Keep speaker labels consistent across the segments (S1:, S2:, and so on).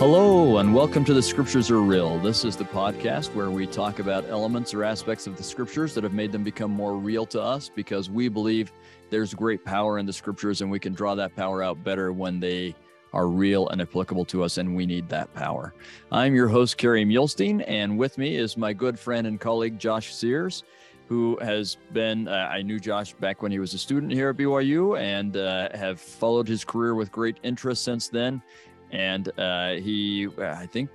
S1: Hello, and welcome to The Scriptures Are Real. This is the podcast where we talk about elements or aspects of the scriptures that have made them become more real to us because we believe there's great power in the scriptures and we can draw that power out better when they are real and applicable to us, and we need that power. I'm your host, Kerry Muhlestein, and with me is my good friend and colleague, Josh Sears who has been, uh, I knew Josh back when he was a student here at BYU and uh, have followed his career with great interest since then and uh, he, I think,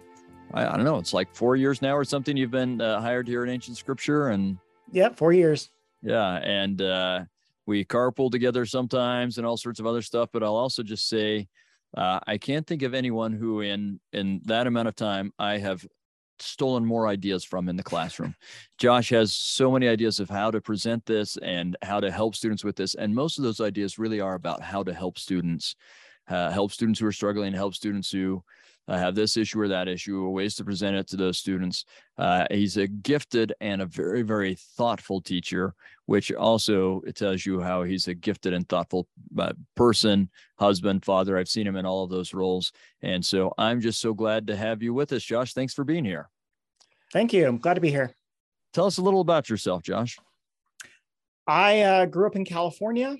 S1: I, I, don't know, it's like four years now or something. You've been uh, hired here at Ancient Scripture, and
S2: yeah, four years.
S1: Yeah, and uh, we carpool together sometimes and all sorts of other stuff. But I'll also just say, uh, I can't think of anyone who, in in that amount of time, I have stolen more ideas from in the classroom. Josh has so many ideas of how to present this and how to help students with this. And most of those ideas really are about how to help students uh, help students who are struggling, help students who uh, have this issue or that issue, or ways to present it to those students. Uh, he's a gifted and a very, very thoughtful teacher, which also it tells you how he's a gifted and thoughtful uh, person, husband, father. I've seen him in all of those roles. And so I'm just so glad to have you with us, Josh. Thanks for being here.
S2: Thank you. I'm glad to be here.
S1: Tell us a little about yourself, Josh.
S2: I uh, grew up in California.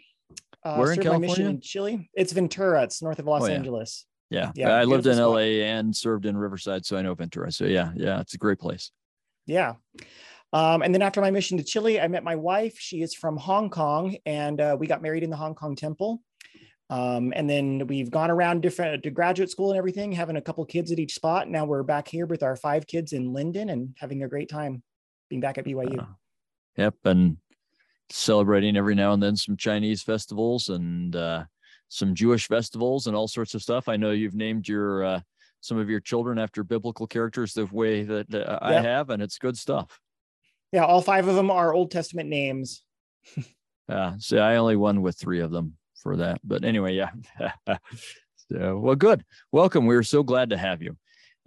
S1: Uh, Where in California? mission
S2: in Chile. It's Ventura. It's north of Los oh, yeah. Angeles.
S1: Yeah. yeah. I lived in spot. LA and served in Riverside, so I know Ventura. So yeah, yeah, it's a great place.
S2: Yeah. Um, and then after my mission to Chile, I met my wife. She is from Hong Kong, and uh, we got married in the Hong Kong temple. Um, and then we've gone around different to graduate school and everything, having a couple kids at each spot. Now we're back here with our five kids in Lindon and having a great time being back at BYU. Uh,
S1: yep. And celebrating every now and then some Chinese festivals and uh, some Jewish festivals and all sorts of stuff. I know you've named your uh, some of your children after biblical characters the way that uh, I have, and it's good stuff.
S2: Yeah, all five of them are Old Testament names.
S1: yeah, see, I only won with three of them for that, but anyway, yeah. so, well, good. Welcome. We're so glad to have you.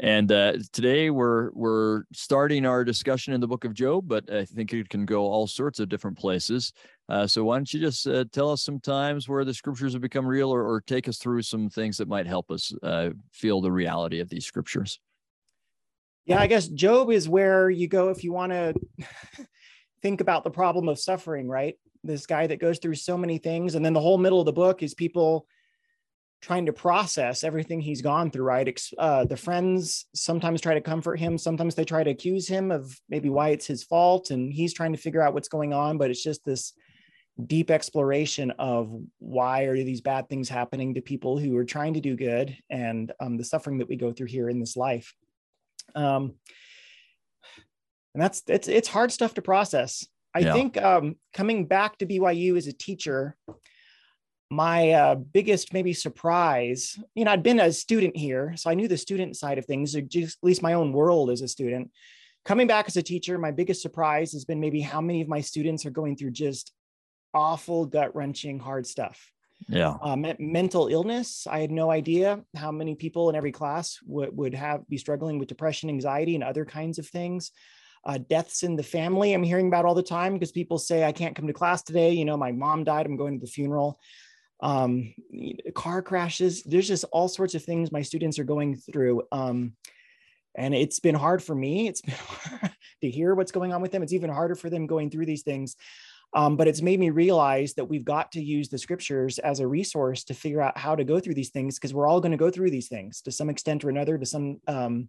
S1: And uh, today we're we're starting our discussion in the book of Job, but I think it can go all sorts of different places. Uh, so why don't you just uh, tell us some times where the scriptures have become real, or, or take us through some things that might help us uh, feel the reality of these scriptures?
S2: Yeah, I guess Job is where you go if you want to think about the problem of suffering, right? This guy that goes through so many things, and then the whole middle of the book is people trying to process everything he's gone through right? Uh, the friends sometimes try to comfort him sometimes they try to accuse him of maybe why it's his fault and he's trying to figure out what's going on but it's just this deep exploration of why are these bad things happening to people who are trying to do good and um, the suffering that we go through here in this life. Um, and that's it's it's hard stuff to process. I yeah. think um, coming back to byu as a teacher my uh, biggest maybe surprise you know i'd been a student here so i knew the student side of things just at least my own world as a student. Coming back as a teacher my biggest surprise has been maybe how many of my students are going through just awful gut wrenching hard stuff.
S1: Yeah.
S2: Um, mental illness i had no idea how many people in every class would, would have be struggling with depression anxiety and other kinds of things. Uh, deaths in the family i'm hearing about all the time because people say i can't come to class today you know my mom died i'm going to the funeral um, car crashes. There's just all sorts of things my students are going through. Um, and it's been hard for me. It's been hard to hear what's going on with them. It's even harder for them going through these things. Um, but it's made me realize that we've got to use the scriptures as a resource to figure out how to go through these things because we're all going to go through these things to some extent or another, to some um,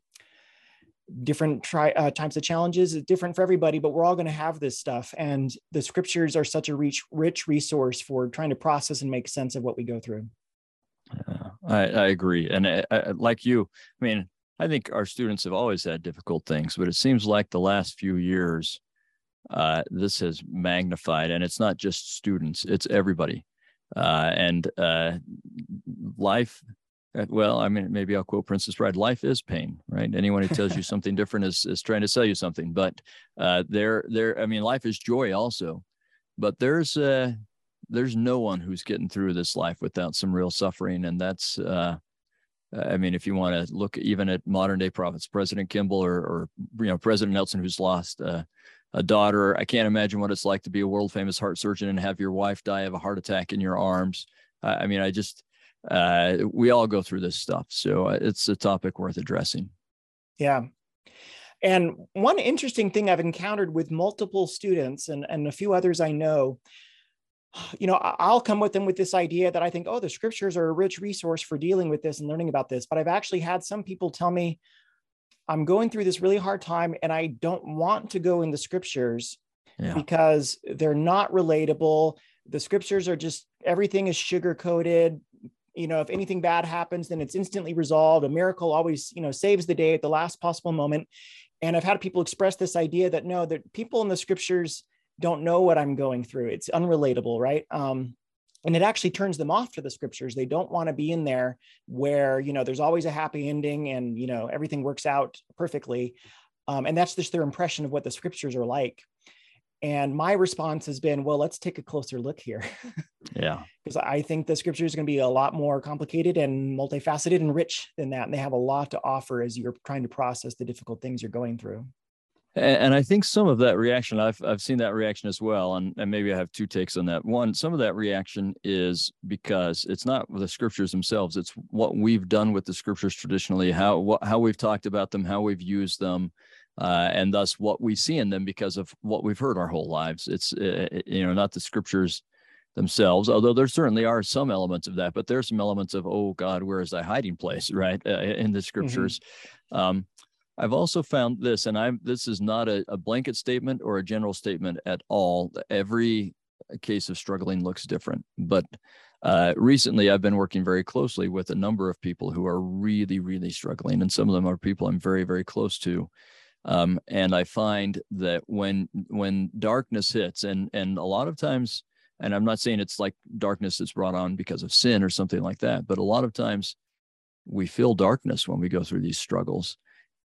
S2: different try, uh, types of challenges is different for everybody but we're all going to have this stuff and the scriptures are such a rich rich resource for trying to process and make sense of what we go through.
S1: Uh, I, I agree and I, I, like you i mean i think our students have always had difficult things but it seems like the last few years uh, this has magnified and it's not just students it's everybody uh, and uh, life well, I mean, maybe I'll quote Princess Bride: "Life is pain." Right? Anyone who tells you something different is is trying to sell you something. But uh, there, there. I mean, life is joy also. But there's uh, there's no one who's getting through this life without some real suffering, and that's. Uh, I mean, if you want to look even at modern day prophets, President Kimball or, or you know President Nelson, who's lost uh, a daughter, I can't imagine what it's like to be a world famous heart surgeon and have your wife die of a heart attack in your arms. I mean, I just uh, we all go through this stuff. So uh, it's a topic worth addressing.
S2: Yeah. And one interesting thing I've encountered with multiple students and, and a few others I know, you know, I'll come with them with this idea that I think, oh, the scriptures are a rich resource for dealing with this and learning about this. But I've actually had some people tell me, I'm going through this really hard time and I don't want to go in the scriptures yeah. because they're not relatable. The scriptures are just everything is sugar coated. You know, if anything bad happens, then it's instantly resolved. A miracle always, you know, saves the day at the last possible moment. And I've had people express this idea that no, that people in the scriptures don't know what I'm going through. It's unrelatable, right? Um, and it actually turns them off to the scriptures they don't want to be in there where you know there's always a happy ending and you know everything works out perfectly um, and that's just their impression of what the scriptures are like and my response has been, well, let's take a closer look here.
S1: yeah.
S2: Because I think the scripture is going to be a lot more complicated and multifaceted and rich than that. And they have a lot to offer as you're trying to process the difficult things you're going through.
S1: And, I think some of that reaction, I've, I've seen that reaction as well. And, and maybe I have two takes on that. One, some of that reaction is because it's not the scriptures themselves, it's what we've done with the scriptures traditionally, how, what, how we've talked about them, how we've used them uh, and thus what we see in them because of what we've heard our whole lives. It's uh, you know not the scriptures themselves, although there certainly are some elements of that, but there's some elements of oh God, where is thy hiding place? Right uh, in the mm-hmm. scriptures. Mm-hmm. Um, I've also found this, and I'm this is not a, a blanket statement or a general statement at all. Every case of struggling looks different, but uh, recently I've been working very closely with a number of people who are really, really struggling, and some of them are people I'm very, very close to. Um, and I find that when when darkness hits, and and a lot of times, and I'm not saying it's like darkness that's brought on because of sin or something like that, but a lot of times we feel darkness when we go through these struggles,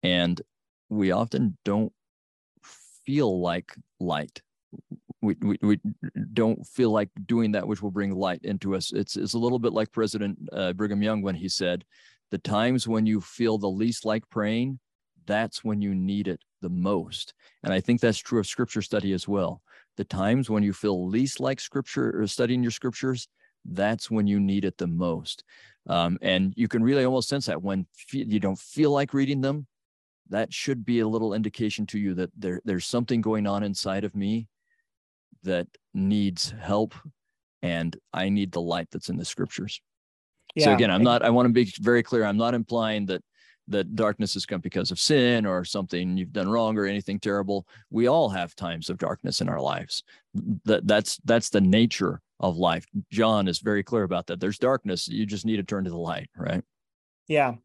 S1: and we often don't feel like light. We, we, we don't feel like doing that which will bring light into us. It's, it's a little bit like President uh, Brigham Young when he said, the times when you feel the least like praying that's when you need it the most. And I think that's true of scripture study as well. The times when you feel least like scripture or studying your scriptures, that's when you need it the most. Um, and you can really almost sense that when you don't feel like reading them, that should be a little indication to you that there, there's something going on inside of me that needs help and I need the light that's in the scriptures. Yeah. So again, I'm not, I want to be very clear. I'm not implying that that darkness has come because of sin or something you've done wrong or anything terrible. We all have times of darkness in our lives. That that's that's the nature of life. John is very clear about that. There's darkness. You just need to turn to the light, right?
S2: Yeah.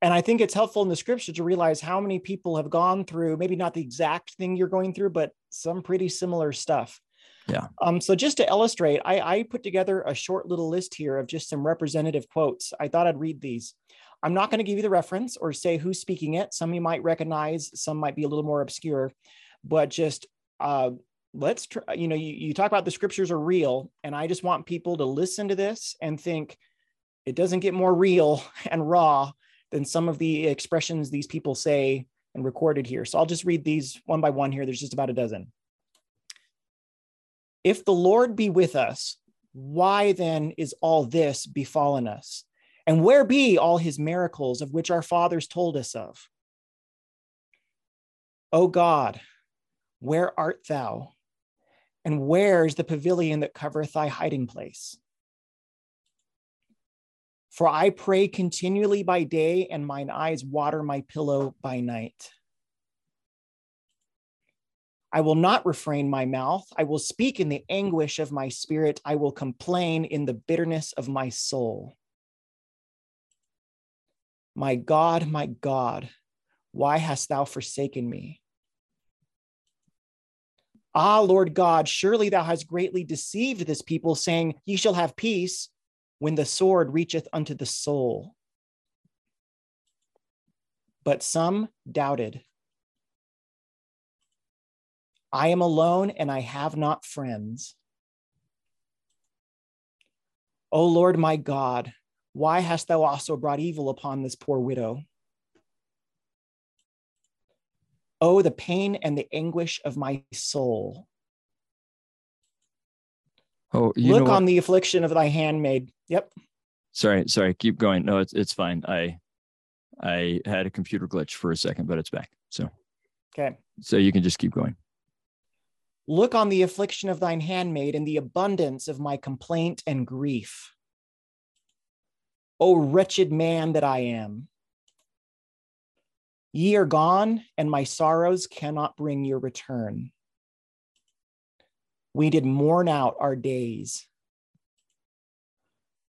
S2: And I think it's helpful in the scripture to realize how many people have gone through maybe not the exact thing you're going through, but some pretty similar stuff.
S1: Yeah.
S2: Um, so just to illustrate, I, I put together a short little list here of just some representative quotes. I thought I'd read these. I'm not going to give you the reference or say who's speaking it. Some you might recognize, some might be a little more obscure, but just uh, let's try, you know, you, you talk about the scriptures are real, and I just want people to listen to this and think it doesn't get more real and raw than some of the expressions these people say and recorded here. So I'll just read these one by one here. There's just about a dozen. If the Lord be with us, why then is all this befallen us? And where be all his miracles of which our fathers told us of? O God, where art thou? And where is the pavilion that covereth thy hiding place? For I pray continually by day, and mine eyes water my pillow by night. I will not refrain my mouth. I will speak in the anguish of my spirit. I will complain in the bitterness of my soul. My God, my God, why hast thou forsaken me? Ah, Lord God, surely thou hast greatly deceived this people, saying, Ye shall have peace when the sword reacheth unto the soul. But some doubted. I am alone and I have not friends. O Lord my God, why hast thou also brought evil upon this poor widow? Oh, the pain and the anguish of my soul.
S1: Oh,
S2: look on the affliction of thy handmaid. Yep.
S1: sorry, sorry. Keep going. No, it's it's fine. I I had a computer glitch for a second, but it's back. So
S2: okay.
S1: So you can just keep going.
S2: Look on the affliction of thine handmaid and the abundance of my complaint and grief. O wretched man that I am. Ye are gone, and my sorrows cannot bring your return. We did mourn out our days.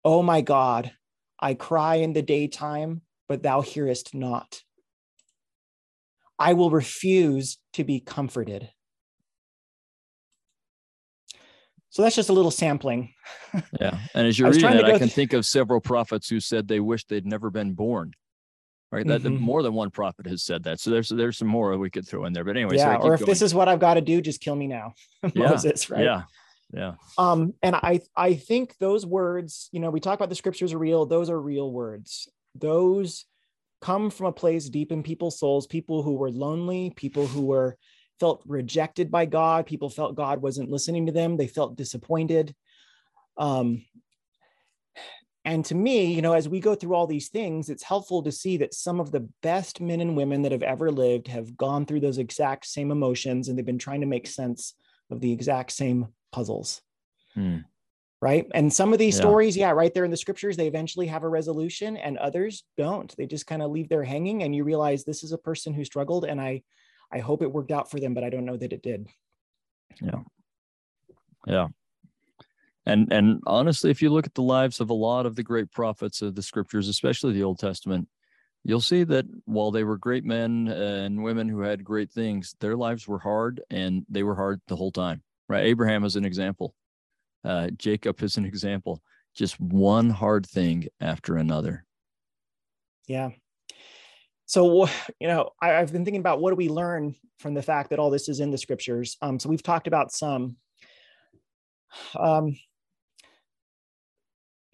S2: O my God, I cry in the daytime, but thou hearest not. I will refuse to be comforted. So that's just a little sampling.
S1: yeah. And as you're reading it, I can th- think of several prophets who said they wished they'd never been born. Right. That mm-hmm. more than one prophet has said that. So there's there's some more we could throw in there. But anyway,
S2: yeah. or if going. this is what I've got to do, just kill me now. Moses,
S1: yeah. right? Yeah. Yeah.
S2: Um, and I I think those words, you know, we talk about the scriptures are real, those are real words. Those come from a place deep in people's souls, people who were lonely, people who were felt rejected by God. People felt God wasn't listening to them. They felt disappointed. Um, and to me, you know, as we go through all these things, it's helpful to see that some of the best men and women that have ever lived have gone through those exact same emotions and they've been trying to make sense of the exact same puzzles. Hmm. Right. And some of these yeah. stories, yeah, right there in the scriptures, they eventually have a resolution and others don't. They just kind of leave there hanging. And you realize this is a person who struggled. And I, I hope it worked out for them, but I don't know that it did.
S1: Yeah. Yeah. And and honestly, if you look at the lives of a lot of the great prophets of the scriptures, especially the Old Testament, you'll see that while they were great men and women who had great things, their lives were hard and they were hard the whole time. Right? Abraham is an example. Uh, Jacob is an example. Just one hard thing after another.
S2: Yeah so you know I, have been thinking about what do we learn from the fact that all this is in the scriptures. Um, so we've talked about some. Um,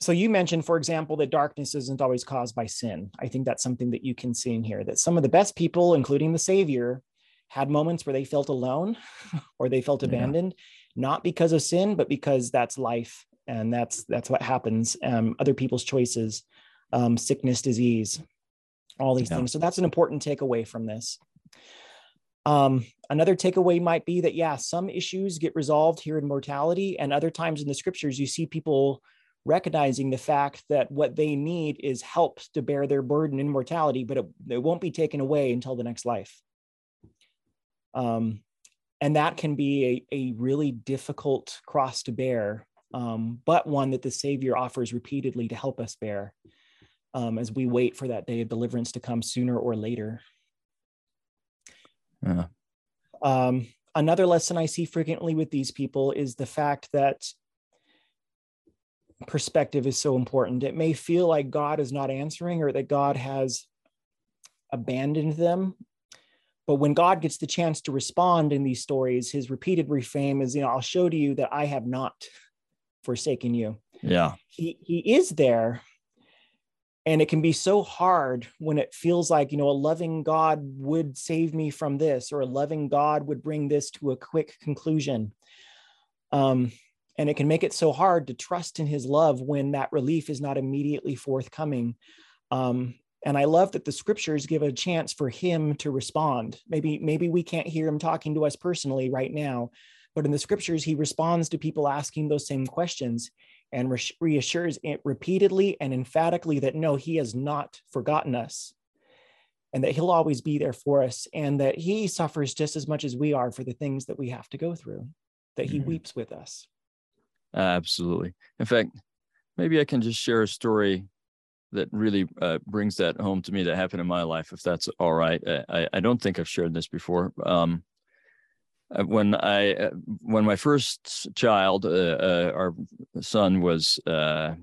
S2: so you mentioned for example that darkness isn't always caused by sin. I think that's something that you can see in here that some of the best people including the savior had moments where they felt alone or they felt abandoned yeah. not because of sin but because that's life and that's that's what happens um, other people's choices um, sickness disease all these yeah. things. So that's an important takeaway from this. Um, another takeaway might be that, yeah, some issues get resolved here in mortality, and other times in the scriptures, you see people recognizing the fact that what they need is help to bear their burden in mortality, but it, it won't be taken away until the next life. Um, and that can be a, a really difficult cross to bear, um, but one that the Savior offers repeatedly to help us bear um, as we wait for that day of deliverance to come sooner or later. Yeah. Um, another lesson I see frequently with these people is the fact that perspective is so important. It may feel like God is not answering or that God has abandoned them. But when God gets the chance to respond in these stories, his repeated reframe is, you know, I'll show to you that I have not forsaken you.
S1: Yeah.
S2: He he is there, and it can be so hard when it feels like you know a loving god would save me from this or a loving god would bring this to a quick conclusion. Um, and it can make it so hard to trust in his love when that relief is not immediately forthcoming. Um, and i love that the scriptures give a chance for him to respond. Maybe maybe we can't hear him talking to us personally right now but in the scriptures he responds to people asking those same questions and reassures it repeatedly and emphatically that no, he has not forgotten us and that he'll always be there for us and that he suffers just as much as we are for the things that we have to go through, that he mm-hmm. weeps with us.
S1: Absolutely. In fact, maybe I can just share a story that really uh, brings that home to me that happened in my life, if that's all right. I, I don't think I've shared this before. Um, when I uh, when my first child, uh, uh, our son was uh,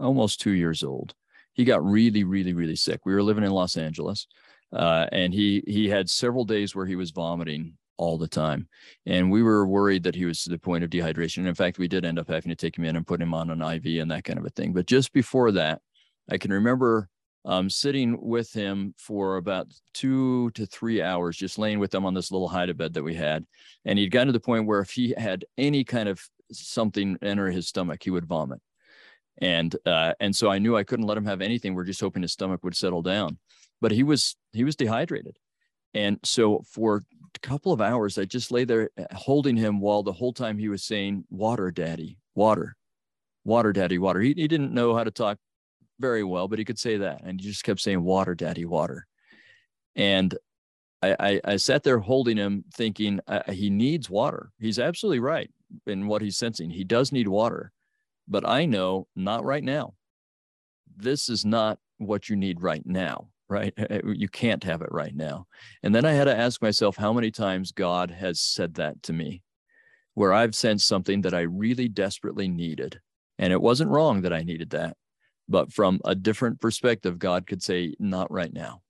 S1: almost two years old, he got really, really, really sick. We were living in Los Angeles, uh, and he he had several days where he was vomiting all the time, and we were worried that he was to the point of dehydration. And in fact, we did end up having to take him in and put him on an IV and that kind of a thing. But just before that, I can remember um, sitting with him for about two to three hours, just laying with him on this little hide bed that we had. And he'd gotten to the point where if he had any kind of something enter his stomach, he would vomit. and uh, and so I knew I couldn't let him have anything. We're just hoping his stomach would settle down, but he was he was dehydrated, and so for a couple of hours I just lay there uh, holding him while the whole time he was saying "Water, Daddy, water, water, Daddy, water." He he didn't know how to talk very well, but he could say that, and he just kept saying "Water, Daddy, water," and I, I, I sat there holding him, thinking uh, he needs water. He's absolutely right in what he's sensing. He does need water but I know not right now. This is not what you need right now, right? You can't have it right now. And then I had to ask myself how many times God has said that to me, where I've sensed something that I really desperately needed. And it wasn't wrong that I needed that. But from a different perspective, God could say, not right now.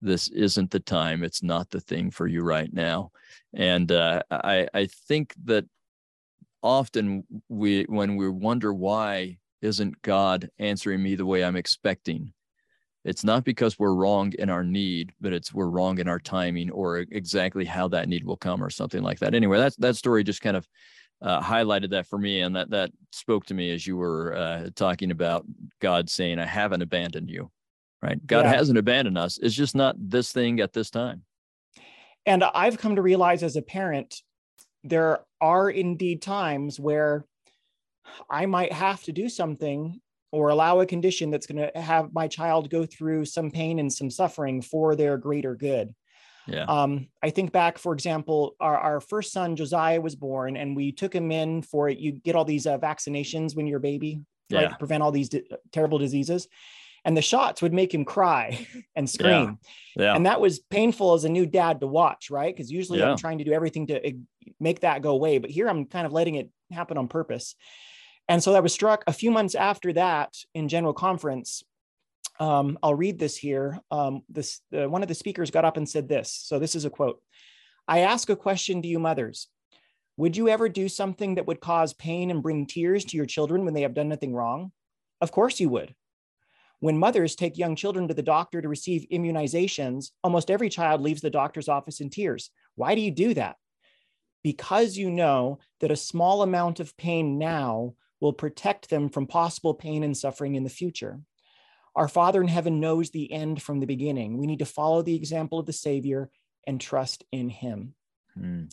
S1: This isn't the time. It's not the thing for you right now. And uh, I, I think that often we when we wonder why isn't God answering me the way I'm expecting, it's not because we're wrong in our need, but it's we're wrong in our timing or exactly how that need will come or something like that. Anyway, that's that story just kind of uh, highlighted that for me, and that that spoke to me as you were uh, talking about God saying, "I haven't abandoned you." Right? God yeah. hasn't abandoned us. It's just not this thing at this time.
S2: And I've come to realize as a parent there are indeed times where I might have to do something or allow a condition that's going to have my child go through some pain and some suffering for their greater good.
S1: Yeah.
S2: Um, I think back, for example, our, our first son, Josiah, was born, and we took him in for it. You get all these uh, vaccinations when you're a baby, right? To prevent all these di- terrible diseases and the shots would make him cry and scream. Yeah. yeah. And that was painful as a new dad to watch, right? Because usually yeah. I'm trying to do everything to make that go away, but here I'm kind of letting it happen on purpose. And so I was struck a few months after that in general conference. Um, I'll read this here. Um, this uh, one of the speakers got up and said this. So this is a quote. I ask a question to you mothers. Would you ever do something that would cause pain and bring tears to your children when they have done nothing wrong? Of course you would. When mothers take young children to the doctor to receive immunizations, almost every child leaves the doctor's office in tears. Why do you do that? Because you know that a small amount of pain now will protect them from possible pain and suffering in the future. Our Father in heaven knows the end from the beginning. We need to follow the example of the Savior and trust in Him. Hmm.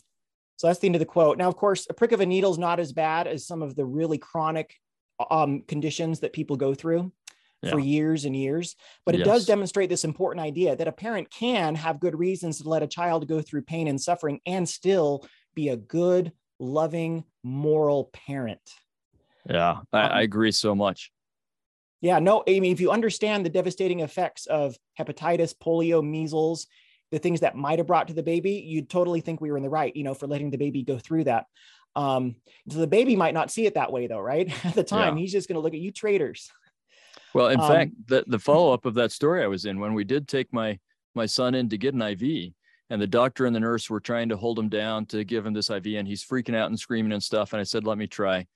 S2: So that's the end of the quote. Now, of course, a prick of a needle is not as bad as some of the really chronic um, conditions that people go through yeah. for years and years. But it yes. does demonstrate this important idea that a parent can have good reasons to let a child go through pain and suffering and still be a good, loving, moral parent.
S1: Yeah, I, um, I agree so much.
S2: Yeah, no, I mean, if you understand the devastating effects of hepatitis, polio, measles, the things that might have brought to the baby, you'd totally think we were in the right, you know, for letting the baby go through that. Um, so the baby might not see it that way though, right? At the time, yeah. he's just going to look at you traitors.
S1: Well, in um, fact, the the follow up of that story I was in when we did take my my son in to get an IV, and the doctor and the nurse were trying to hold him down to give him this IV, and he's freaking out and screaming and stuff. And I said, "Let me try."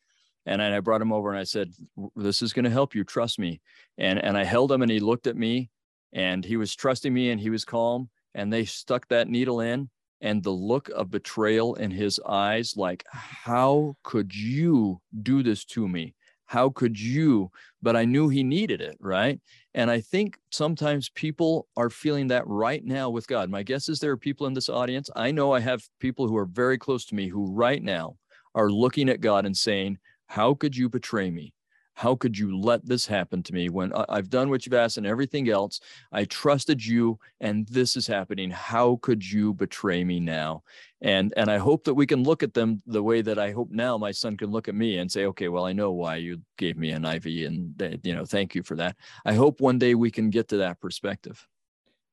S1: And I brought him over and I said, "This is going to help you. Trust me." And and I held him, and he looked at me, and he was trusting me, and he was calm. And they stuck that needle in, and the look of betrayal in his eyes, like, "How could you do this to me?" How could you? But I knew he needed it, right? And I think sometimes people are feeling that right now with God. My guess is there are people in this audience. I know I have people who are very close to me who right now are looking at God and saying, How could you betray me? How could you let this happen to me when I've done what you've asked and everything else? I trusted you and this is happening. How could you betray me now? And and I hope that we can look at them the way that I hope now my son can look at me and say, okay, well, I know why you gave me an IV and you know, thank you for that. I hope one day we can get to that perspective.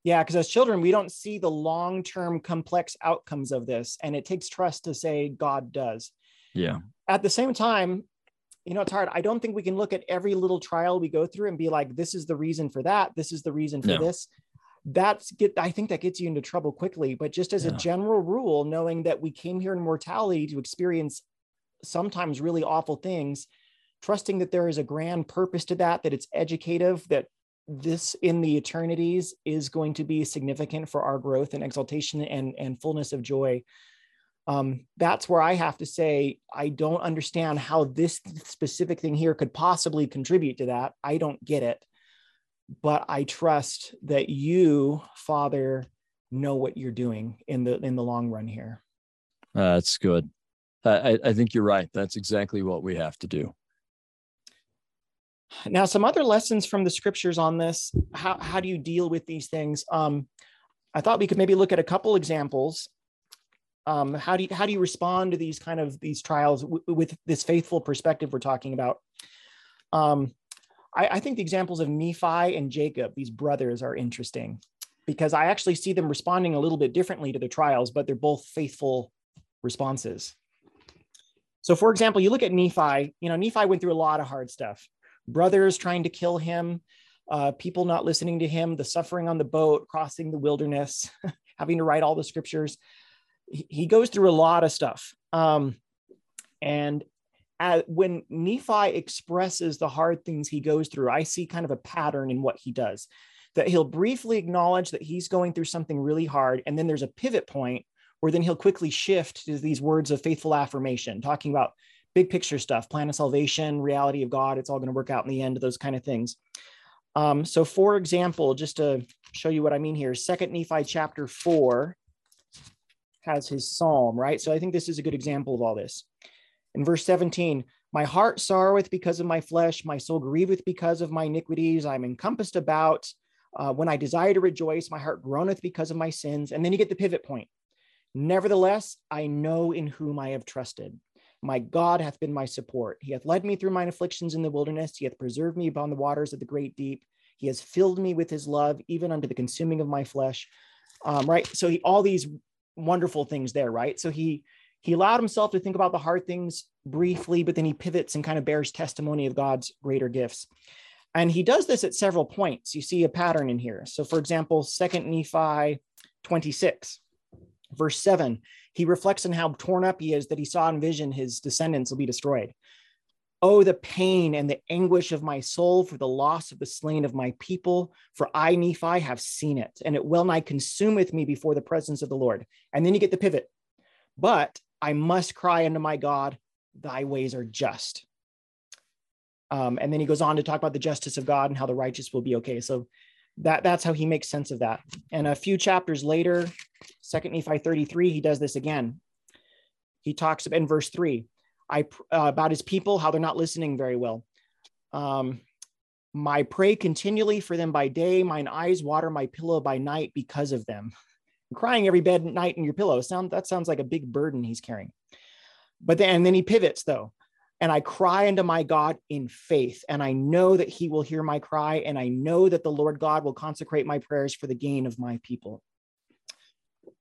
S2: Yeah, because as children, we don't see the long term complex outcomes of this. And it takes trust to say God does.
S1: Yeah.
S2: At the same time, you know, it's hard. I don't think we can look at every little trial we go through and be like, this is the reason for that. This is the reason for no. this. That's get, I think that gets you into trouble quickly. But just as yeah. a general rule, knowing that we came here in mortality to experience sometimes really awful things, trusting that there is a grand purpose to that, that it's educative, that this in the eternities is going to be significant for our growth and exaltation and, and fullness of joy. Um, that's where I have to say, I don't understand how this specific thing here could possibly contribute to that. I don't get it. But I trust that you, Father, know what you're doing in the in the long run here.
S1: Uh, that's good. I, I think you're right. That's exactly what we have to do.
S2: Now, some other lessons from the scriptures on this. How, how do you deal with these things? Um, I thought we could maybe look at a couple examples. Um, how do you how do you respond to these kind of these trials w- with this faithful perspective we're talking about? Um, I, I think the examples of Nephi and Jacob, these brothers, are interesting because I actually see them responding a little bit differently to the trials, but they're both faithful responses. So, for example, you look at Nephi. You know, Nephi went through a lot of hard stuff. Brothers trying to kill him, uh, people not listening to him, the suffering on the boat, crossing the wilderness, having to write all the scriptures he goes through a lot of stuff. Um, and as, when Nephi expresses the hard things he goes through, I see kind of a pattern in what he does. That he'll briefly acknowledge that he's going through something really hard, and then there's a pivot point where then he'll quickly shift to these words of faithful affirmation, talking about big picture stuff, plan of salvation, reality of God. It's all going to work out in the end, those kind of things. Um, so, for example, just to show you what I mean here, Second Nephi chapter four, has his psalm, right? So I think this is a good example of all this. In verse 17, my heart sorroweth because of my flesh, my soul grieveth because of my iniquities. I'm encompassed about. Uh, when I desire to rejoice, my heart groaneth because of my sins. And then you get the pivot point. Nevertheless, I know in whom I have trusted. My God hath been my support. He hath led me through mine afflictions in the wilderness. He hath preserved me upon the waters of the great deep. He has filled me with his love, even unto the consuming of my flesh. Um, right. So he, all these wonderful things there, right? So he he allowed himself to think about the hard things briefly, but then he pivots and kind of bears testimony of God's greater gifts. And he does this at several points. You see a pattern in here. So, for example, Second Nephi 26, verse 7, he reflects on how torn up he is that he saw in vision his descendants will be destroyed. Oh, the pain and the anguish of my soul for the loss of the slain of my people. For I, Nephi, have seen it, and it well nigh consumeth me before the presence of the Lord. And then you get the pivot. But I must cry unto my God, thy ways are just. Um, and then he goes on to talk about the justice of God and how the righteous will be okay. So that, that's how he makes sense of that. And a few chapters later, Second Nephi 33, he does this again. He talks in verse 3 I uh, about his people, how they're not listening very well. Um, my pray continually for them by day, mine eyes water my pillow by night because of them. crying every bed night in your pillow. Sound that sounds like a big burden he's carrying. But then and then he pivots though. And I cry unto my God in faith, and I know that he will hear my cry, and I know that the Lord God will consecrate my prayers for the gain of my people.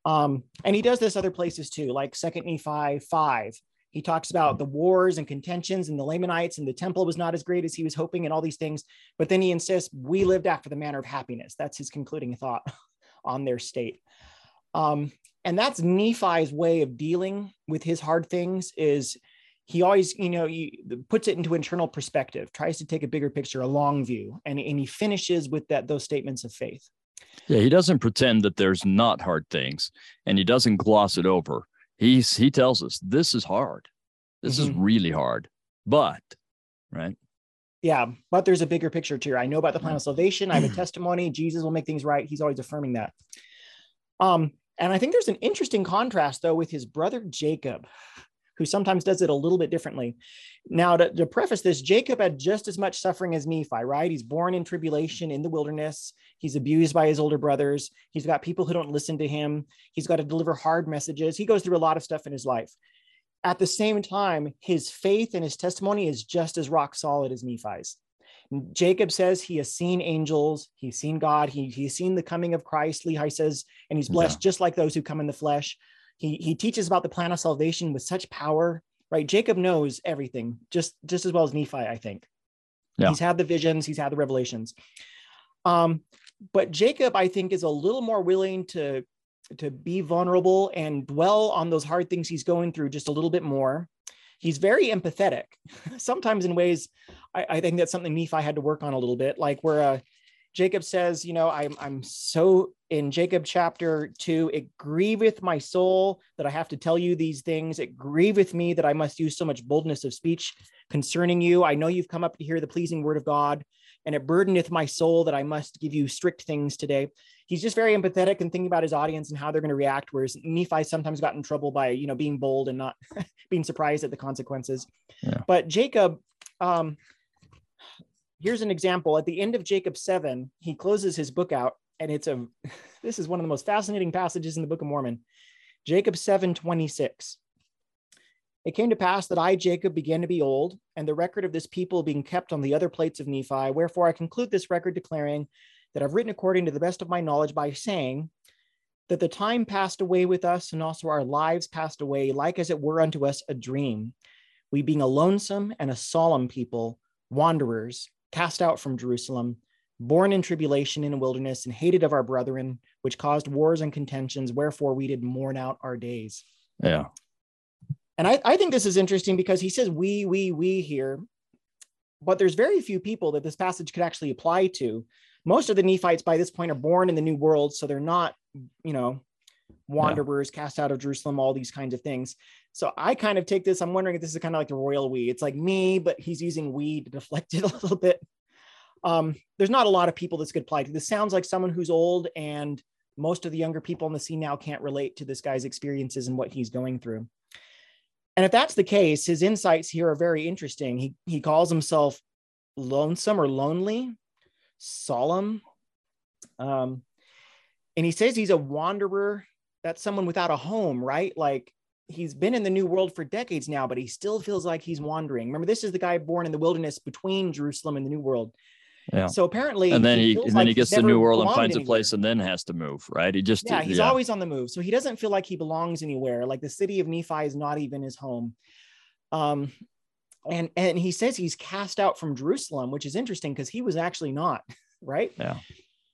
S2: Um, and he does this other places too, like Second Nephi 5. He talks about the wars and contentions and the Lamanites and the temple was not as great as he was hoping and all these things. But then he insists, we lived after the manner of happiness. That's his concluding thought on their state. Um, and that's Nephi's way of dealing with his hard things is he always, you know, he puts it into internal perspective, tries to take a bigger picture, a long view, and, and he finishes with that those statements of faith.
S1: Yeah, he doesn't pretend that there's not hard things and he doesn't gloss it over he's he tells us this is hard. This mm-hmm. is really hard but right?
S2: Yeah but there's a bigger picture too i know about the plan of salvation. I have a testimony. Jesus will make things right. He's always affirming that. Um and i think there's an interesting contrast though with his brother jacob who sometimes does it a little bit differently. Now, to, to, preface this, Jacob had just as much suffering as Nephi, right? He's born in tribulation in the wilderness. He's abused by his older brothers. He's got people who don't listen to him. He's got to deliver hard messages. He goes through a lot of stuff in his life. At the same time, his faith and his testimony is just as rock solid as Nephi's. Jacob says he has seen angels, he's seen God, he, he's seen the coming of Christ. Lehi says, and he's blessed yeah. just like those who come in the flesh. He, he teaches about the plan of salvation with such power, right? Jacob knows everything just, just as well as Nephi, I think. Yeah. He's had the visions, he's had the revelations. Um, but Jacob, I think, is a little more willing to, to be vulnerable and dwell on those hard things he's going through just a little bit more. He's very empathetic, sometimes in ways I, I, think that's something Nephi had to work on a little bit, like where uh, Jacob says, you know, I'm I'm so in Jacob chapter two, it grieveth my soul that I have to tell you these things. It grieveth me that I must use so much boldness of speech concerning you. I know you've come up to hear the pleasing word of God, and it burdeneth my soul that I must give you strict things today. He's just very empathetic and thinking about his audience and how they're going to react. Whereas Nephi sometimes got in trouble by, you know, being bold and not being surprised at the consequences. Yeah. But Jacob, um, here's an example. At the end of Jacob 7, he closes his book out, and it's a this is one of the most fascinating passages in the Book of Mormon. Jacob 7 26. It came to pass that I, Jacob, began to be old, and the record of this people being kept on the other plates of Nephi. Wherefore I conclude this record declaring that I've written according to the best of my knowledge by saying that the time passed away with us, and also our lives passed away, like as it were unto us a dream. We being a lonesome and a solemn people, wanderers, cast out from Jerusalem, born in tribulation in a wilderness, and hated of our brethren, which caused wars and contentions, wherefore we did mourn out our days.
S1: Yeah.
S2: And I, I think this is interesting because he says we, we, we here, but there's very few people that this passage could actually apply to. Most of the Nephites by this point are born in the new world, so they're not, you know, wanderers yeah. cast out of Jerusalem, all these kinds of things. So I kind of take this. I'm wondering if this is kind of like the royal we. It's like me, but he's using we to deflect it a little bit. Um, there's not a lot of people this could apply to. This sounds like someone who's old, and most of the younger people in the scene now can't relate to this guy's experiences and what he's going through. And if that's the case, his insights here are very interesting. He he calls himself lonesome or lonely, solemn. Um, and he says he's a wanderer. That's someone without a home, right? Like he's been in the new world for decades now, but he still feels like he's wandering. Remember, this is the guy born in the wilderness between Jerusalem and the new world.
S1: Yeah.
S2: So apparently,
S1: and then he, he and then he gets the new world and finds anywhere. a place and then has to move, right? He just
S2: yeah, he's yeah. always on the move. So he doesn't feel like he belongs anywhere. Like the city of Nephi is not even his home. Um, and and he says he's cast out from Jerusalem, which is interesting because he was actually not, right?
S1: Yeah.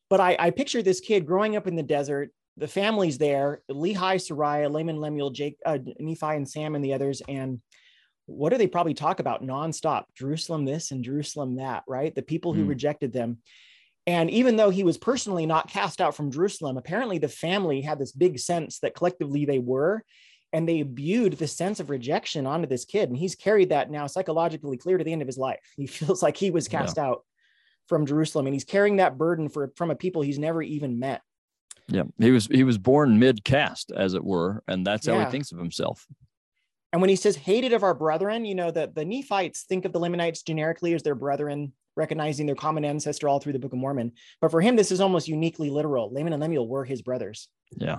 S2: But I, I picture this kid growing up in the desert, the families there Lehi, Sariah, Laman, Lemuel, Jake, uh, Nephi, and Sam, and the others. And what do they probably talk about nonstop? Jerusalem this and Jerusalem that, right? The people who mm. rejected them. And even though he was personally not cast out from Jerusalem, apparently the family had this big sense that collectively they were. And they imbued the sense of rejection onto this kid. And he's carried that now psychologically clear to the end of his life. He feels like he was cast yeah. out from Jerusalem and he's carrying that burden for from a people he's never even met.
S1: Yeah, he was he was born mid caste, as it were, and that's how he thinks of himself.
S2: And when he says hated of our brethren, you know that the Nephites think of the Lamanites generically as their brethren, recognizing their common ancestor all through the Book of Mormon. But for him, this is almost uniquely literal. Laman and Lemuel were his brothers.
S1: Yeah.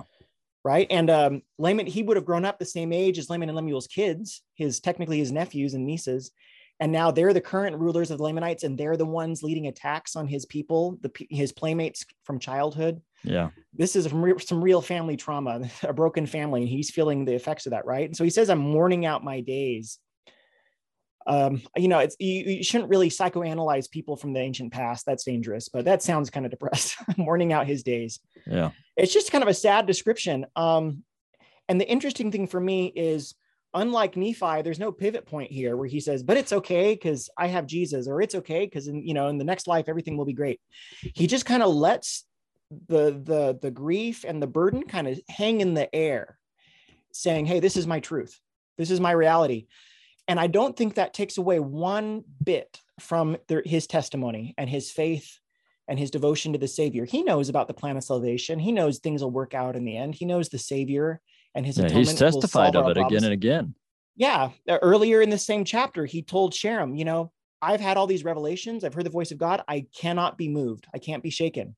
S2: Right. And um, Laman, he would have grown up the same age as Laman and Lemuel's kids, his technically his nephews and nieces and now they're the current rulers of the Lamanites, and they're the ones leading attacks on his people, the his playmates from childhood.
S1: Yeah,
S2: this is some, some real family trauma, a broken family, and he's feeling the effects of that, right? And so he says, "I'm mourning out my days." Um, you know, it's you, you, shouldn't really psychoanalyze people from the ancient past. That's dangerous, but that sounds kind of depressed. mourning out his days.
S1: Yeah,
S2: it's just kind of a sad description. Um, and the interesting thing for me is unlike Nephi, there's no pivot point here where he says, but it's okay because I have Jesus, or it's okay because in you know, in the next life, everything will be great. He just kind of lets the the the grief and the burden kind of hang in the air, saying, Hey, this is my truth, this is my reality. And I don't think that takes away one bit from the, his testimony and his faith and his devotion to the Savior. He knows about the plan of salvation. He knows things will work out in the end. He knows the Savior and his yeah,
S1: he's testified of it again and again.
S2: Yeah, earlier in the same chapter, he told Sherem, you know, I've had all these revelations. I've heard the voice of God. I cannot be moved. I can't be shaken.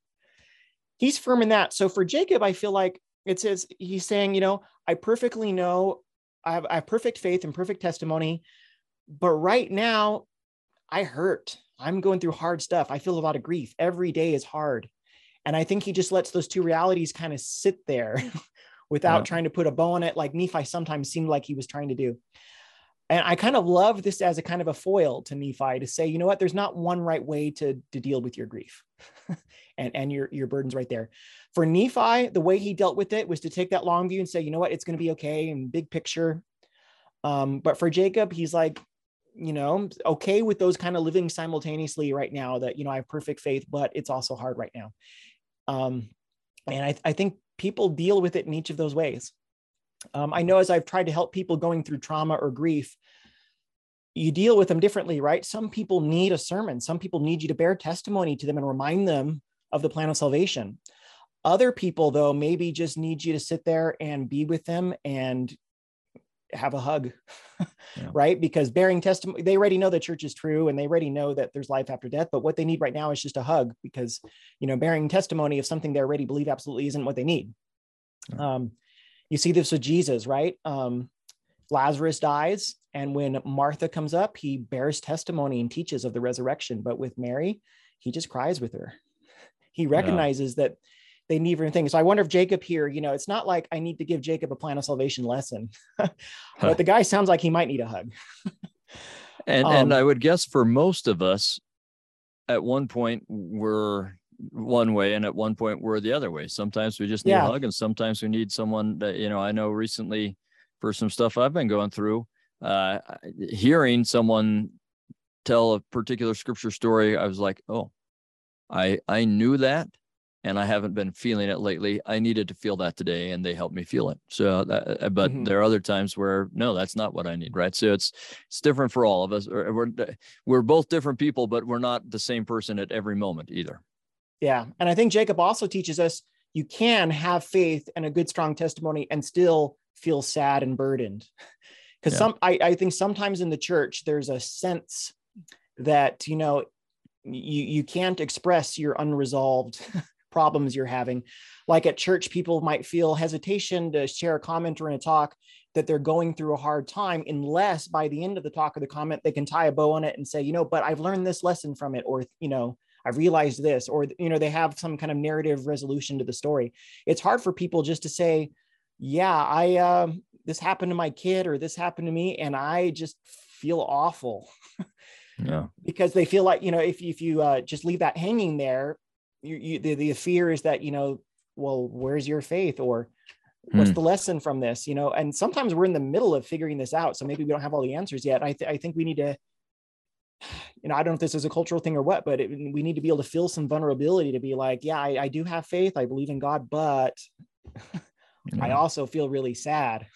S2: He's firm in that. So for Jacob, I feel like it says he's saying, you know, I perfectly know I have, I have perfect faith and perfect testimony, but right now I hurt. I'm going through hard stuff. I feel a lot of grief. Every day is hard. And I think he just lets those two realities kind of sit there without yeah. trying to put a bow on it like Nephi sometimes seemed like he was trying to do. And I kind of love this as a kind of a foil to Nephi to say, you know what, there's not one right way to, to deal with your grief and, and your, your burdens right there. For Nephi, the way he dealt with it was to take that long view and say, you know what, it's going to be okay and big picture. Um, but for Jacob, he's like, you know, okay with those kind of living simultaneously right now that, you know, I have perfect faith, but it's also hard right now. Um, and I, I think people deal with it in each of those ways. Um, I know as I've tried to help people going through trauma or grief, you deal with them differently, right? Some people need a sermon. Some people need you to bear testimony to them and remind them of the plan of salvation. Other people, though, maybe just need you to sit there and be with them and have a hug, yeah. right? Because bearing testimony, they already know the church is true and they already know that there's life after death. But what they need right now is just a hug because, you know, bearing testimony of something they already believe absolutely isn't what they need. Yeah. Um, you see this with Jesus, right? Um, Lazarus dies. And when Martha comes up, he bears testimony and teaches of the resurrection. But with Mary, he just cries with her. He recognizes yeah. that they need different things. So I wonder if Jacob here, you know, it's not like I need to give Jacob a plan of salvation lesson, but the guy sounds like he might need a hug.
S1: and um, and I would guess for most of us, at one point we're one way, and at one point we're the other way. Sometimes we just need yeah. a hug, and sometimes we need someone that you know. I know recently for some stuff I've been going through, uh, hearing someone tell a particular scripture story, I was like, oh, I I knew that and I haven't been feeling it lately. I needed to feel that today, and they helped me feel it. So, that, uh, but mm-hmm. there are other times where no, that's not what I need, right? So it's it's different for all of us. We're we're both different people, but we're not the same person at every moment either.
S2: Yeah, and I think Jacob also teaches us you can have faith and a good strong testimony and still feel sad and burdened, because yeah. some I, I think sometimes in the church there's a sense that you know you you can't express your unresolved problems you're having. Like at church, people might feel hesitation to share a comment or in a talk that they're going through a hard time, unless by the end of the talk or the comment, they can tie a bow on it and say, you know, but I've learned this lesson from it, or, you know, I've realized this, or, you know, they have some kind of narrative resolution to the story. It's hard for people just to say, yeah, I, uh, this happened to my kid or this happened to me, and I just feel awful.
S1: yeah.
S2: because they feel like, you know, if, if you uh, just leave that hanging there, you, you the, the fear is that you know well where's your faith? Or what's hmm. the lesson from this? You know and sometimes we're in the middle of figuring this out so maybe we don't have all the answers yet. I, th- I think we need to you know i don't know if this is a cultural thing or what but it, we need to be able to feel some vulnerability to be like yeah i, I do have faith i believe in god but yeah. i also feel really sad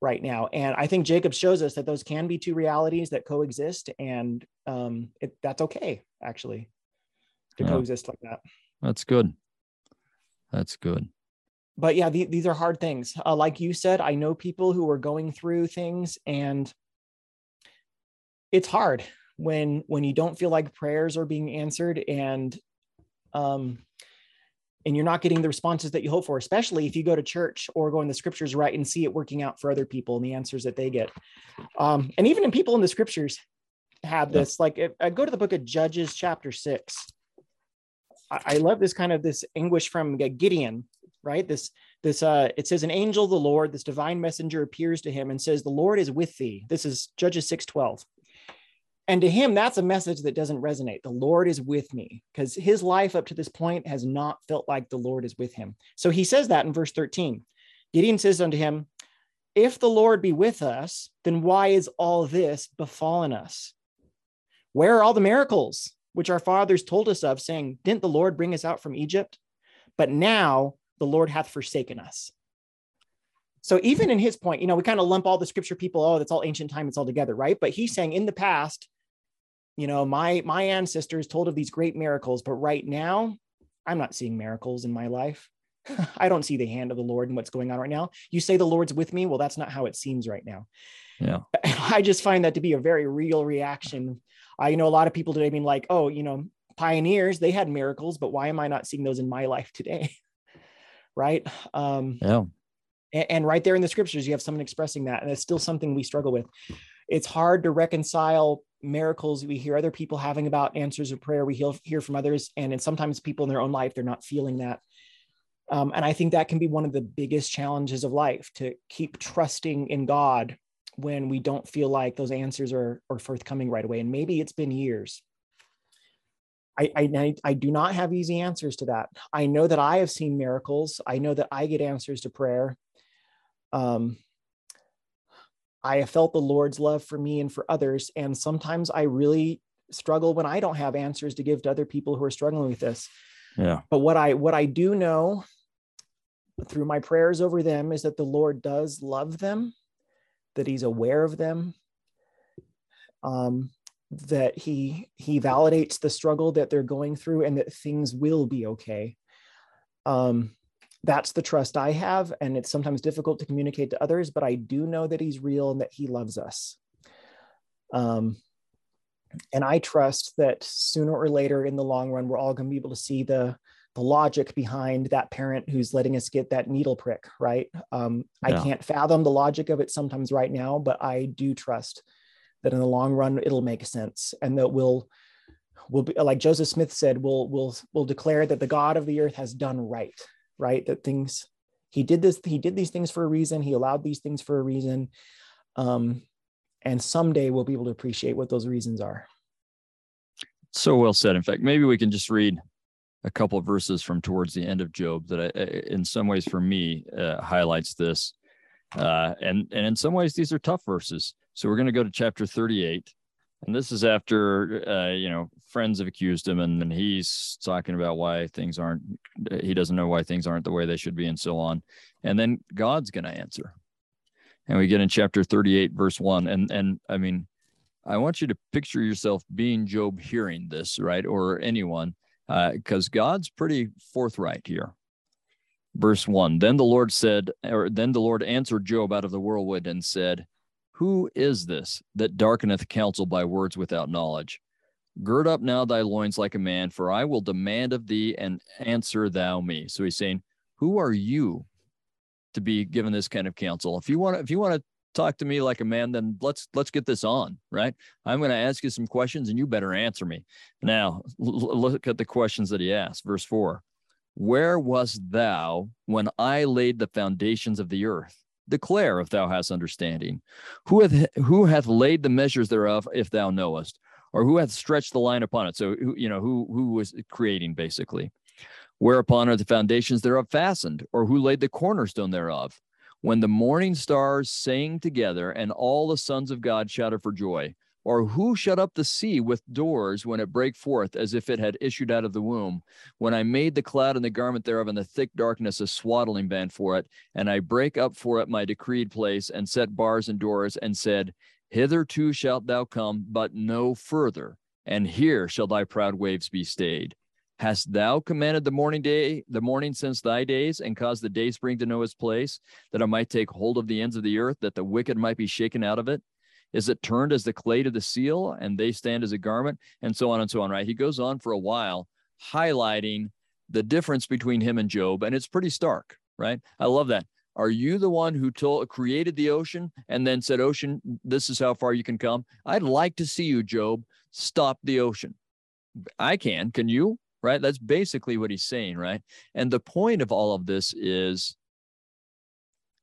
S2: right now. And i think jacob shows us that those can be two realities that coexist and um, it, that's okay actually to yeah. coexist like that.
S1: That's good. That's good.
S2: But yeah, the, these are hard things. Uh, like you said, I know people who are going through things, and it's hard when when you don't feel like prayers are being answered, and um, and you're not getting the responses that you hope for. Especially if you go to church or go in the scriptures right and see it working out for other people and the answers that they get. Um, and even in people in the scriptures have this. Like, if, I go to the book of Judges, chapter six I love this kind of this anguish from Gideon, right? This this uh it says an angel of the Lord, this divine messenger appears to him and says, The Lord is with thee. This is Judges 6 12. And to him, that's a message that doesn't resonate. The Lord is with me because his life up to this point has not felt like the Lord is with him. So he says that in verse 13. Gideon says unto him, If the Lord be with us, then why is all this befallen us? Where are all the miracles which our fathers told us of, saying, Didn't the Lord bring us out from Egypt? But now the Lord hath forsaken us. So even in his point, you know, we kind of lump all the scripture people, oh, that's all ancient time, it's all together, right? But he's saying in the past, you know, my my ancestors told of these great miracles, but right now, I'm not seeing miracles in my life. I don't see the hand of the Lord and what's going on right now. You say the Lord's with me. Well, that's not how it seems right now.
S1: Yeah.
S2: I just find that to be a very real reaction I know a lot of people today being like, oh, you know, pioneers, they had miracles, but why am I not seeing those in my life today? right. Um,
S1: yeah.
S2: And, and right there in the scriptures, you have someone expressing that. And it's still something we struggle with. It's hard to reconcile miracles we hear other people having about answers of prayer. We hear from others, and sometimes people in their own life, they're not feeling that. Um, and I think that can be one of the biggest challenges of life to keep trusting in God when we don't feel like those answers are, are forthcoming right away. And maybe it's been years. I, I, I do not have easy answers to that. I know that I have seen miracles. I know that I get answers to prayer. Um, I have felt the Lord's love for me and for others. And sometimes I really struggle when I don't have answers to give to other people who are struggling with this.
S1: Yeah.
S2: But what I what I do know through my prayers over them is that the Lord does love them, that He's aware of them, um, that He He validates the struggle that they're going through, and that things will be okay. Um, that's the trust I have, and it's sometimes difficult to communicate to others, but I do know that He's real and that He loves us. Um, and I trust that sooner or later in the long run, we're all going to be able to see the the logic behind that parent who's letting us get that needle prick, right? Um, yeah. I can't fathom the logic of it sometimes right now, but I do trust that in the long run it'll make sense, and that we'll we'll be like Joseph Smith said, we'll we'll we'll declare that the God of the earth has done right, right? That things he did this, he did these things for a reason, he allowed these things for a reason. Um, and someday we'll be able to appreciate what those reasons are.
S1: So well said. In fact, maybe we can just read a couple verses from towards the end of Job that, I, in some ways, for me, uh, highlights this. Uh, and and in some ways, these are tough verses. So we're going to go to chapter 38, and this is after uh, you know friends have accused him, and, and he's talking about why things aren't. He doesn't know why things aren't the way they should be, and so on. And then God's going to answer. And we get in chapter 38, verse one, and and I mean, I want you to picture yourself being Job hearing this, right, or anyone because uh, God's pretty forthright here. Verse one Then the Lord said, or then the Lord answered Job out of the whirlwind and said, Who is this that darkeneth counsel by words without knowledge? Gird up now thy loins like a man, for I will demand of thee and answer thou me. So he's saying, Who are you to be given this kind of counsel? If you want to, if you want to talk to me like a man, then let's let's get this on, right? I'm going to ask you some questions and you better answer me. Now, l- look at the questions that he asked. Verse 4. Where wast thou when I laid the foundations of the earth? Declare if thou hast understanding. Who hath who hath laid the measures thereof, if thou knowest, or who hath stretched the line upon it? So you know who who was creating basically. Whereupon are the foundations thereof fastened, or who laid the cornerstone thereof? When the morning stars sang together and all the sons of God shouted for joy? Or who shut up the sea with doors when it brake forth as if it had issued out of the womb? When I made the cloud and the garment thereof and the thick darkness a swaddling band for it, and I brake up for it my decreed place and set bars and doors and said, Hitherto shalt thou come, but no further, and here shall thy proud waves be stayed. Hast thou commanded the morning day, the morning since thy days, and caused the day spring to know its place, that it might take hold of the ends of the earth, that the wicked might be shaken out of it? Is it turned as the clay to the seal, and they stand as a garment, and so on and so on, right? He goes on for a while, highlighting the difference between him and Job, and it's pretty stark, right? I love that. Are you the one who told created the ocean and then said, Ocean, this is how far you can come? I'd like to see you, Job, stop the ocean. I can. Can you? Right? That's basically what he's saying, right? And the point of all of this is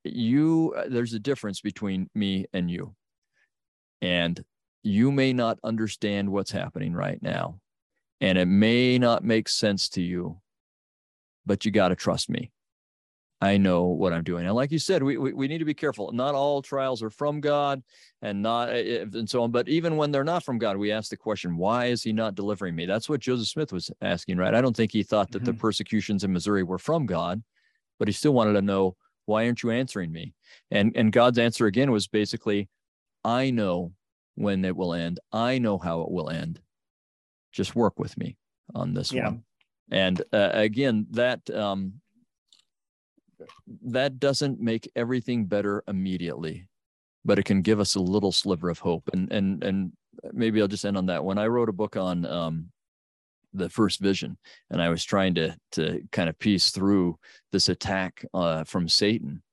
S1: you, uh, there's a difference between me and you. And you may not understand what's happening right now. And it may not make sense to you, but you got to trust me. I know what I'm doing. And like you said, we, we, we need to be careful. Not all trials are from God and not eh, eh, and so on. But even when they're not from God, we ask the question, why is he not delivering me? That's what Joseph Smith was asking, right? I don't think he thought that mm-hmm. the persecutions in Missouri were from God, but he still wanted to know, why aren't you answering me? And and God's answer again was basically, I know when it will end. I know how it will end. Just work with me on this yeah. one. And uh, again, that um, that doesn't make everything better immediately, but it can give us a little sliver of hope. And and and maybe I'll just end on that. When I wrote a book on um, the first vision, and I was trying to to kind of piece through this attack uh, from Satan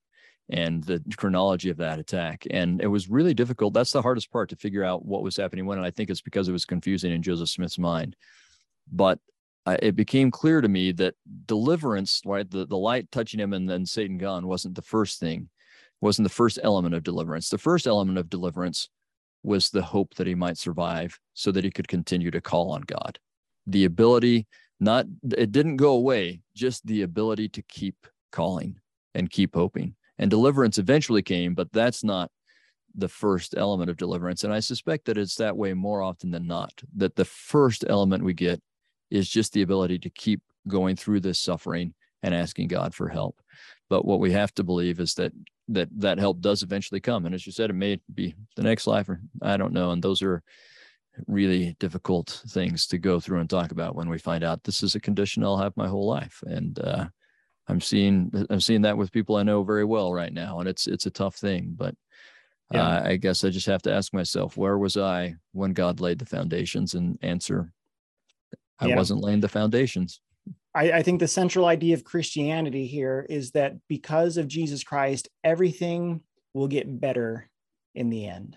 S1: and the chronology of that attack. And it was really difficult. That's the hardest part to figure out what was happening when. And I think it's because it was confusing in Joseph Smith's mind. But it became clear to me that deliverance, right, the, the light touching him and then Satan gone wasn't the first thing, wasn't the first element of deliverance. The first element of deliverance was the hope that he might survive so that he could continue to call on God. The ability, not, it didn't go away, just the ability to keep calling and keep hoping. And deliverance eventually came, but that's not the first element of deliverance. And I suspect that it's that way more often than not, that the first element we get is just the ability to keep going through this suffering and asking God for help. But what we have to believe is that that that help does eventually come. And as you said, it may be the next life, or I don't know. And those are really difficult things to go through and talk about when we find out this is a condition I'll have my whole life. And uh, I'm seeing I'm seeing that with people I know very well right now, and it's it's a tough thing. But yeah. uh, I guess I just have to ask myself, where was I when God laid the foundations? And answer, I yeah. wasn't laying the foundations.
S2: I, I think the central idea of Christianity here is that because of Jesus Christ, everything will get better in the end.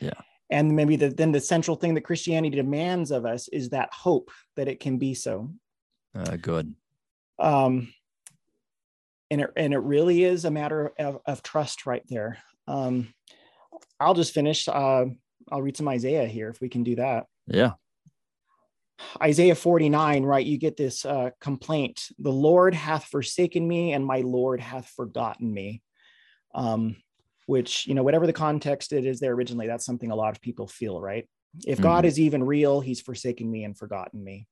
S1: Yeah.
S2: And maybe the, then the central thing that Christianity demands of us is that hope that it can be so.
S1: Uh, good.
S2: Um, and it and it really is a matter of, of trust right there. Um, I'll just finish. Uh, I'll read some Isaiah here if we can do that.
S1: Yeah.
S2: Isaiah 49, right? You get this uh, complaint The Lord hath forsaken me, and my Lord hath forgotten me. Um, which, you know, whatever the context it is there originally, that's something a lot of people feel, right? If mm-hmm. God is even real, he's forsaken me and forgotten me.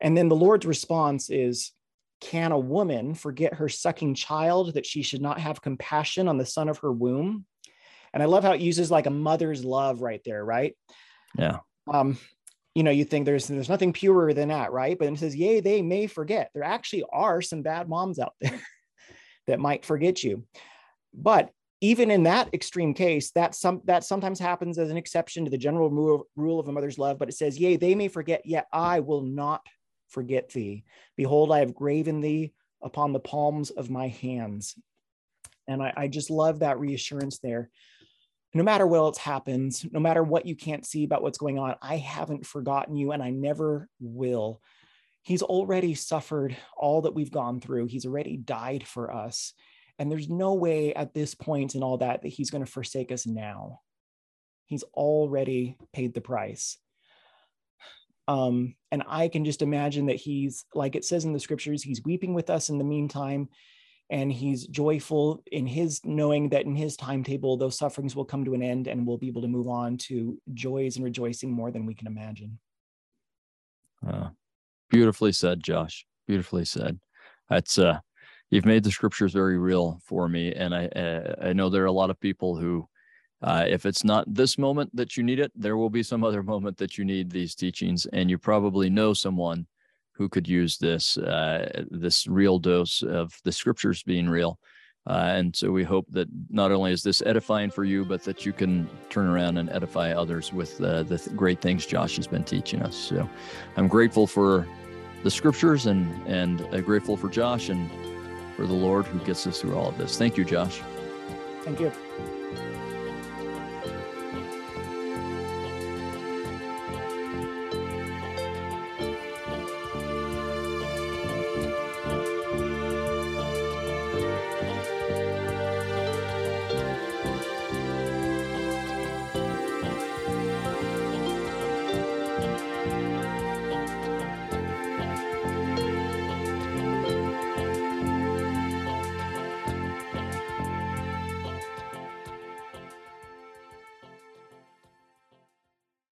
S2: And then the Lord's response is, Can a woman forget her sucking child that she should not have compassion on the son of her womb? And I love how it uses like a mother's love right there, right?
S1: Yeah.
S2: Um, you know, you think there's there's nothing purer than that, right? But it says, yea, they may forget. There actually are some bad moms out there that might forget you. But even in that extreme case, that some that sometimes happens as an exception to the general rule, rule of a mother's love. But it says, Yea, they may forget, yet I will not forget thee. Behold, I have graven thee upon the palms of my hands. And I, I just love that reassurance there no matter what else happens, no matter what you can't see about what's going on, I haven't forgotten you and I never will. He's already suffered all that we've gone through. He's already died for us. And there's no way at this and all that that he's going to forsake us now. He's already paid the price. Um, and I can just imagine that he's, like it says in the scriptures, he's weeping with us in the meantime and he's joyful in his knowing that in his timetable those sufferings will come to an end and we'll be able to move on to joys and rejoicing more than we can imagine.
S1: Uh, beautifully said josh. Beautifully said. That's uh you've made the scriptures very real for me and i uh, i know there are a lot of people who uh, if it's not this moment that you need it there will be some other moment that you need these teachings and you probably know someone who could use this uh, this real dose of the scriptures being real. Uh, and so we hope that not only is this edifying for you, but that you can turn around and edify others with uh, the th- great things Josh has been teaching us. So I'm grateful for the scriptures and and uh, grateful for Josh and for the Lord who gets us through all of this. Thank you, Josh.
S2: Thank you.